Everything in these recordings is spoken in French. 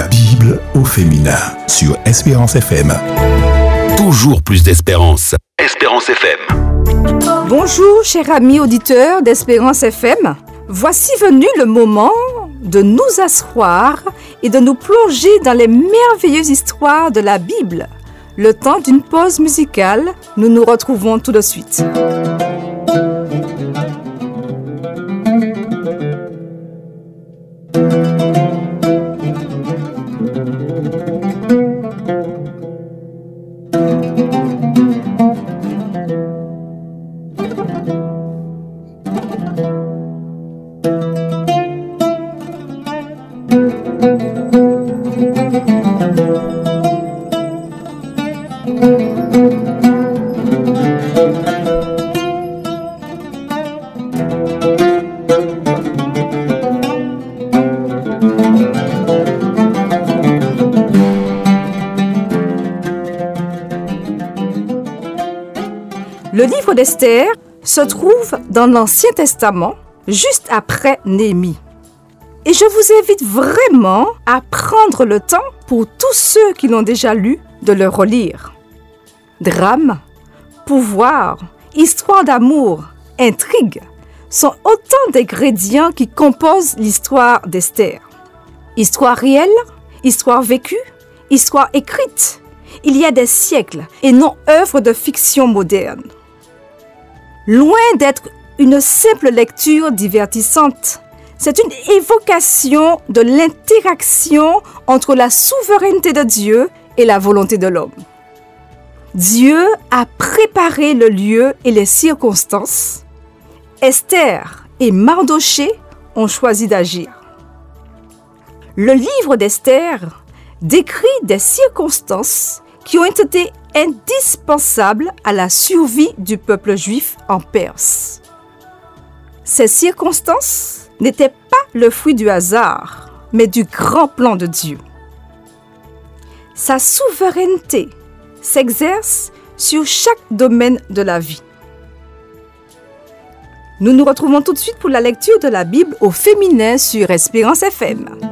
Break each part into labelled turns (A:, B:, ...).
A: La Bible au féminin sur Espérance FM.
B: Toujours plus d'espérance. Espérance FM.
C: Bonjour, chers amis auditeurs d'Espérance FM. Voici venu le moment de nous asseoir et de nous plonger dans les merveilleuses histoires de la Bible. Le temps d'une pause musicale, nous nous retrouvons tout de suite. Le livre d'Esther se trouve dans l'Ancien Testament, juste après Néhémie. Et je vous invite vraiment à prendre le temps, pour tous ceux qui l'ont déjà lu, de le relire. Drame, pouvoir, histoire d'amour, intrigue sont autant d'ingrédients qui composent l'histoire d'Esther. Histoire réelle, histoire vécue, histoire écrite. Il y a des siècles et non œuvre de fiction moderne. Loin d'être une simple lecture divertissante, c'est une évocation de l'interaction entre la souveraineté de Dieu et la volonté de l'homme. Dieu a préparé le lieu et les circonstances. Esther et Mardoché ont choisi d'agir. Le livre d'Esther décrit des circonstances qui ont été indispensables à la survie du peuple juif en Perse. Ces circonstances n'étaient pas le fruit du hasard, mais du grand plan de Dieu. Sa souveraineté s'exerce sur chaque domaine de la vie. Nous nous retrouvons tout de suite pour la lecture de la Bible au féminin sur Espérance FM.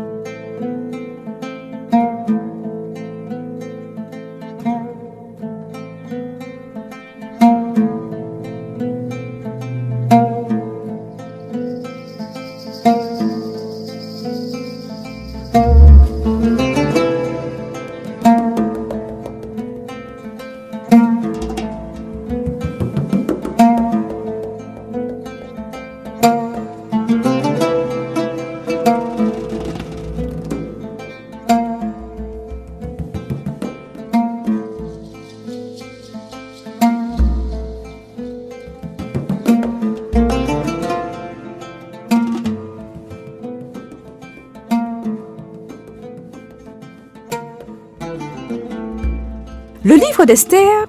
C: Le livre d'Esther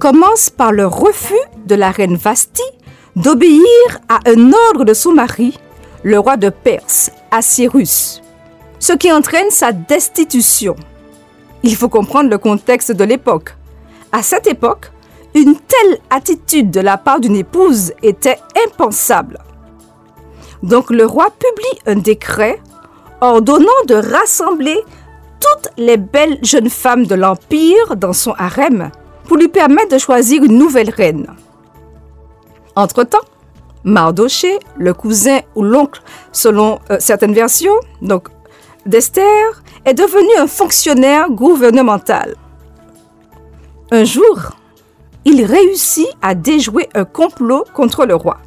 C: commence par le refus de la reine Vasti d'obéir à un ordre de son mari, le roi de Perse, Assyrus, ce qui entraîne sa destitution. Il faut comprendre le contexte de l'époque. À cette époque, une telle attitude de la part d'une épouse était impensable. Donc le roi publie un décret ordonnant de rassembler toutes les belles jeunes femmes de l'Empire dans son harem pour lui permettre de choisir une nouvelle reine. Entre-temps, Mardoché, le cousin ou l'oncle selon euh, certaines versions, donc d'Esther, est devenu un fonctionnaire gouvernemental. Un jour, il réussit à déjouer un complot contre le roi.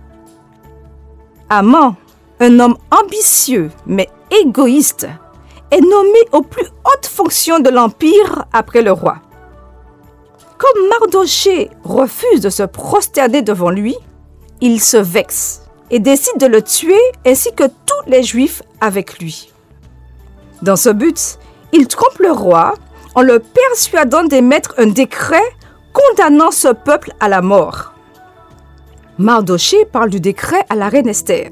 C: Amant, un homme ambitieux mais égoïste, nommé aux plus hautes fonctions de l'Empire après le roi. Comme Mardoché refuse de se prosterner devant lui, il se vexe et décide de le tuer ainsi que tous les Juifs avec lui. Dans ce but, il trompe le roi en le persuadant d'émettre un décret condamnant ce peuple à la mort. Mardoché parle du décret à la reine Esther.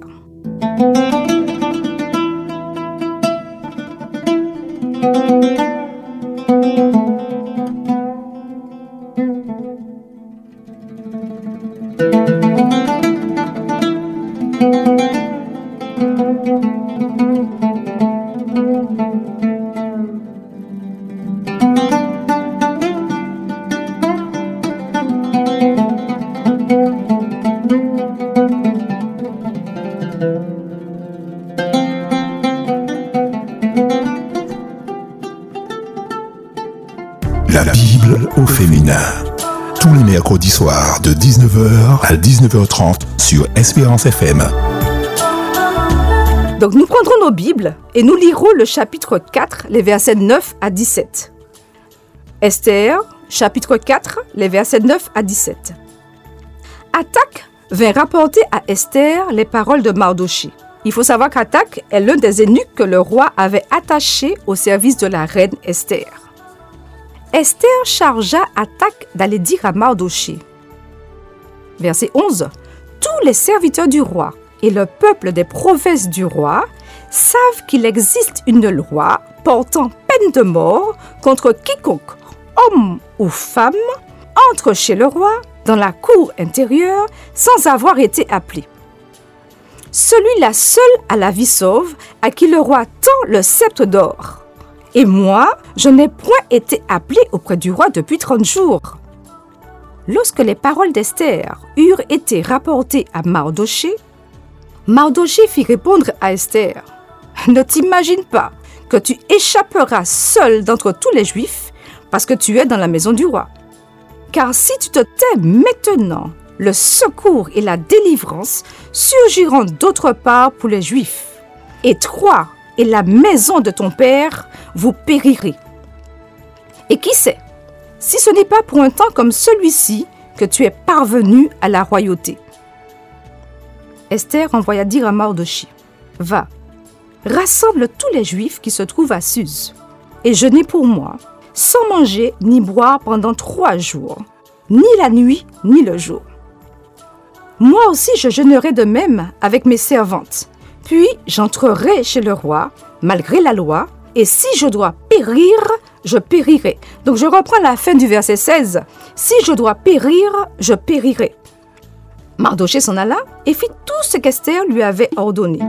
A: De 19h à 19h30 sur Espérance FM.
C: Donc nous prendrons nos Bibles et nous lirons le chapitre 4, les versets 9 à 17. Esther, chapitre 4, les versets 9 à 17. Attaque vint rapporter à Esther les paroles de Mardoché. Il faut savoir qu'Attaque est l'un des eunuques que le roi avait attaché au service de la reine Esther. Esther chargea Attaque d'aller dire à Mardoché. Verset 11. Tous les serviteurs du roi et le peuple des provinces du roi savent qu'il existe une loi portant peine de mort contre quiconque, homme ou femme, entre chez le roi dans la cour intérieure sans avoir été appelé. Celui-là seul a la vie sauve, à qui le roi tend le sceptre d'or. Et moi, je n'ai point été appelé auprès du roi depuis trente jours. Lorsque les paroles d'Esther eurent été rapportées à Mardoché, Mardoché fit répondre à Esther Ne t'imagine pas que tu échapperas seul d'entre tous les Juifs parce que tu es dans la maison du roi. Car si tu te tais maintenant, le secours et la délivrance surgiront d'autre part pour les Juifs. Et toi et la maison de ton père, vous périrez. Et qui sait, si ce n'est pas pour un temps comme celui-ci que tu es parvenu à la royauté. Esther envoya dire à Mardoché Va, rassemble tous les Juifs qui se trouvent à Suse, et jeûnez pour moi sans manger ni boire pendant trois jours, ni la nuit ni le jour. Moi aussi je jeûnerai de même avec mes servantes, puis j'entrerai chez le roi, malgré la loi, et si je dois périr, je périrai. Donc je reprends la fin du verset 16. Si je dois périr, je périrai. Mardoché s'en alla et fit tout ce qu'Esther lui avait ordonné.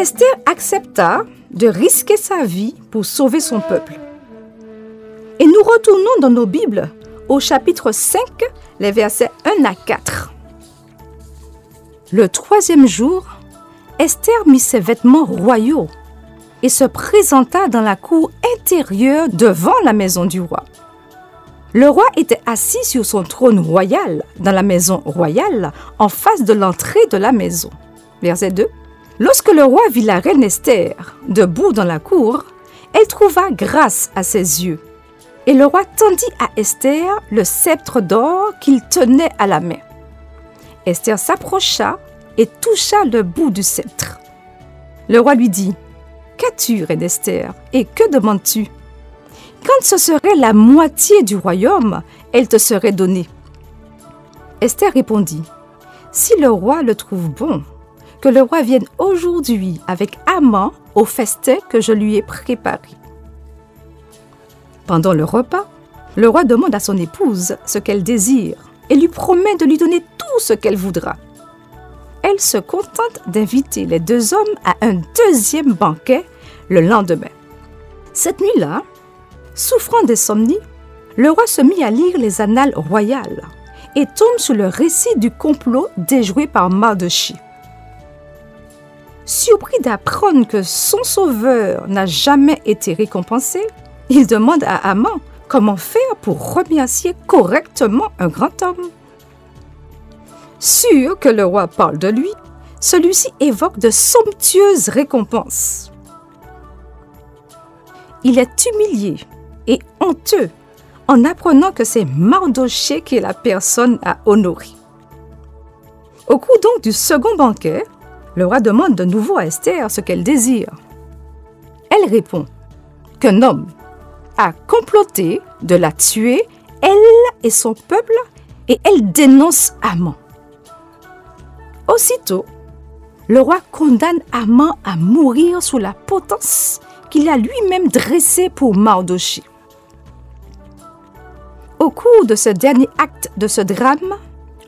C: Esther accepta de risquer sa vie pour sauver son peuple. Et nous retournons dans nos Bibles au chapitre 5, les versets 1 à 4. Le troisième jour, Esther mit ses vêtements royaux et se présenta dans la cour intérieure devant la maison du roi. Le roi était assis sur son trône royal dans la maison royale en face de l'entrée de la maison. Verset 2. Lorsque le roi vit la reine Esther debout dans la cour, elle trouva grâce à ses yeux. Et le roi tendit à Esther le sceptre d'or qu'il tenait à la main. Esther s'approcha et toucha le bout du sceptre. Le roi lui dit, Qu'as-tu, reine Esther, et que demandes-tu? Quand ce serait la moitié du royaume, elle te serait donnée. Esther répondit, Si le roi le trouve bon, que le roi vienne aujourd'hui avec Amant au festin que je lui ai préparé. Pendant le repas, le roi demande à son épouse ce qu'elle désire et lui promet de lui donner tout ce qu'elle voudra. Elle se contente d'inviter les deux hommes à un deuxième banquet le lendemain. Cette nuit-là, souffrant d'insomnie, le roi se mit à lire les annales royales et tombe sur le récit du complot déjoué par Mardochée. Surpris d'apprendre que son sauveur n'a jamais été récompensé, il demande à Haman comment faire pour remercier correctement un grand homme. Sûr que le roi parle de lui, celui-ci évoque de somptueuses récompenses. Il est humilié et honteux en apprenant que c'est Mardoché qui est la personne à honorer. Au cours donc du second banquet, le roi demande de nouveau à Esther ce qu'elle désire. Elle répond qu'un homme a comploté de la tuer, elle et son peuple, et elle dénonce Amon. Aussitôt, le roi condamne Amon à mourir sous la potence qu'il a lui-même dressée pour Mardoché. Au cours de ce dernier acte de ce drame,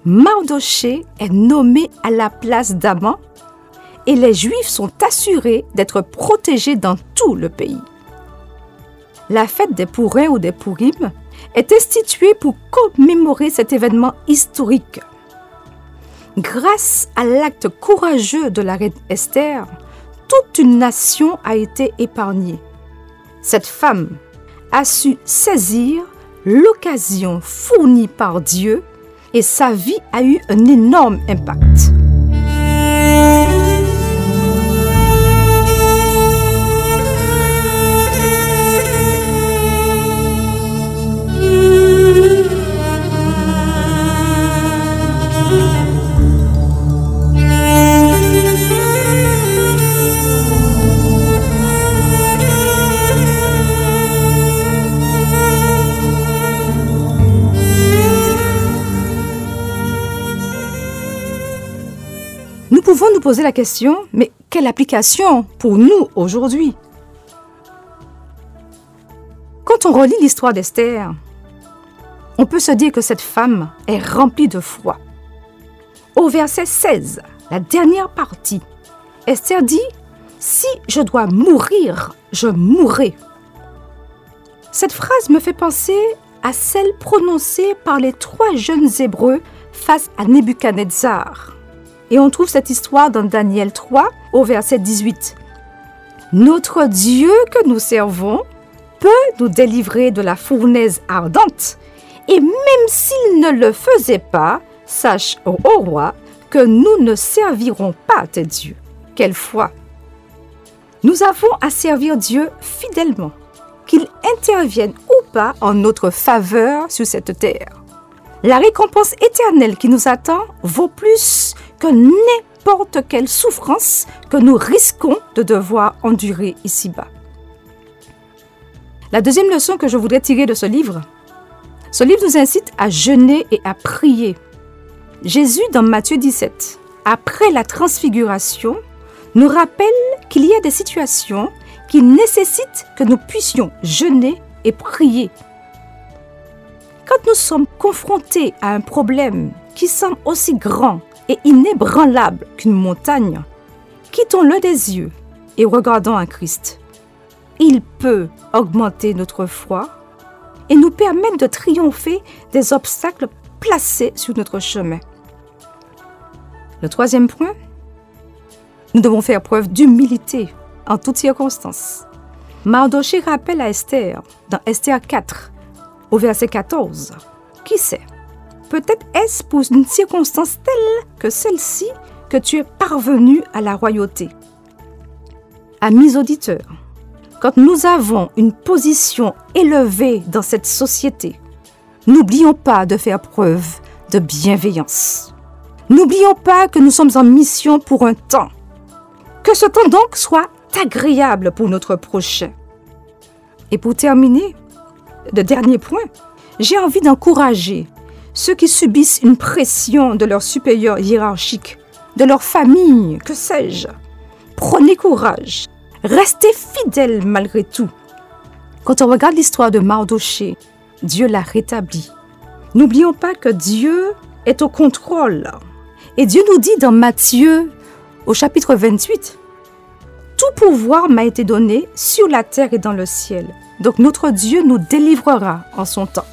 C: Mardoché est nommé à la place d'Aman et les Juifs sont assurés d'être protégés dans tout le pays. La fête des Pourins ou des Pourim est instituée pour commémorer cet événement historique. Grâce à l'acte courageux de la reine Esther, toute une nation a été épargnée. Cette femme a su saisir l'occasion fournie par Dieu et sa vie a eu un énorme impact. Poser la question, mais quelle application pour nous aujourd'hui? Quand on relit l'histoire d'Esther, on peut se dire que cette femme est remplie de foi. Au verset 16, la dernière partie, Esther dit, Si je dois mourir, je mourrai. Cette phrase me fait penser à celle prononcée par les trois jeunes Hébreux face à Nebuchadnezzar. Et on trouve cette histoire dans Daniel 3 au verset 18. Notre Dieu que nous servons peut nous délivrer de la fournaise ardente. Et même s'il ne le faisait pas, sache, ô roi, que nous ne servirons pas tes dieux. Quelle foi Nous avons à servir Dieu fidèlement, qu'il intervienne ou pas en notre faveur sur cette terre. La récompense éternelle qui nous attend vaut plus que n'importe quelle souffrance que nous risquons de devoir endurer ici-bas. La deuxième leçon que je voudrais tirer de ce livre, ce livre nous incite à jeûner et à prier. Jésus, dans Matthieu 17, après la transfiguration, nous rappelle qu'il y a des situations qui nécessitent que nous puissions jeûner et prier. Quand nous sommes confrontés à un problème qui semble aussi grand et inébranlable qu'une montagne, quittons-le des yeux et regardons à Christ. Il peut augmenter notre foi et nous permettre de triompher des obstacles placés sur notre chemin. Le troisième point, nous devons faire preuve d'humilité en toutes circonstances. Mardoché rappelle à Esther, dans Esther 4, au verset 14, Qui sait Peut-être est-ce pour une circonstance telle que celle-ci que tu es parvenu à la royauté. Amis auditeurs, quand nous avons une position élevée dans cette société, n'oublions pas de faire preuve de bienveillance. N'oublions pas que nous sommes en mission pour un temps. Que ce temps donc soit agréable pour notre prochain. Et pour terminer, le dernier point, j'ai envie d'encourager ceux qui subissent une pression de leur supérieur hiérarchique de leur famille, que sais-je. Prenez courage. Restez fidèles malgré tout. Quand on regarde l'histoire de Mardoché, Dieu l'a rétabli. N'oublions pas que Dieu est au contrôle. Et Dieu nous dit dans Matthieu au chapitre 28, Tout pouvoir m'a été donné sur la terre et dans le ciel. Donc notre Dieu nous délivrera en son temps.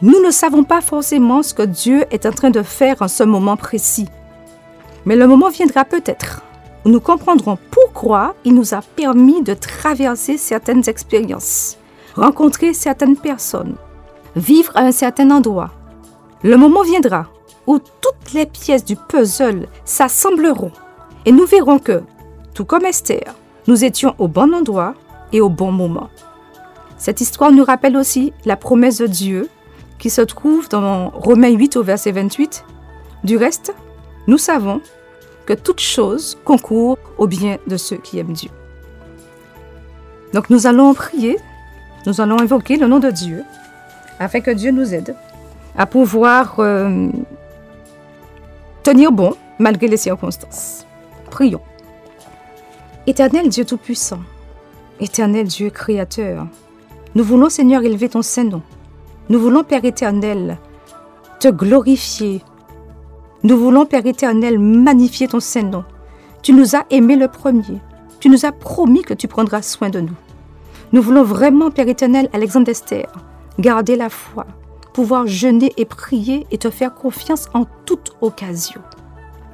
C: Nous ne savons pas forcément ce que Dieu est en train de faire en ce moment précis. Mais le moment viendra peut-être où nous comprendrons pourquoi il nous a permis de traverser certaines expériences, rencontrer certaines personnes, vivre à un certain endroit. Le moment viendra où toutes les pièces du puzzle s'assembleront et nous verrons que, tout comme Esther, nous étions au bon endroit et au bon moment. Cette histoire nous rappelle aussi la promesse de Dieu qui se trouve dans Romains 8 au verset 28. Du reste, nous savons que toute chose concourt au bien de ceux qui aiment Dieu. Donc nous allons prier, nous allons invoquer le nom de Dieu afin que Dieu nous aide à pouvoir euh, tenir bon malgré les circonstances. Prions. Éternel Dieu Tout-Puissant, éternel Dieu Créateur, nous voulons Seigneur élever ton Saint-Nom. Nous voulons Père éternel te glorifier. Nous voulons Père éternel magnifier ton Saint-Nom. Tu nous as aimés le premier. Tu nous as promis que tu prendras soin de nous. Nous voulons vraiment Père éternel, Alexandre d'Esther, garder la foi, pouvoir jeûner et prier et te faire confiance en toute occasion.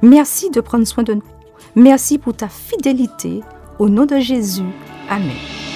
C: Merci de prendre soin de nous. Merci pour ta fidélité. Au nom de Jésus. Amém.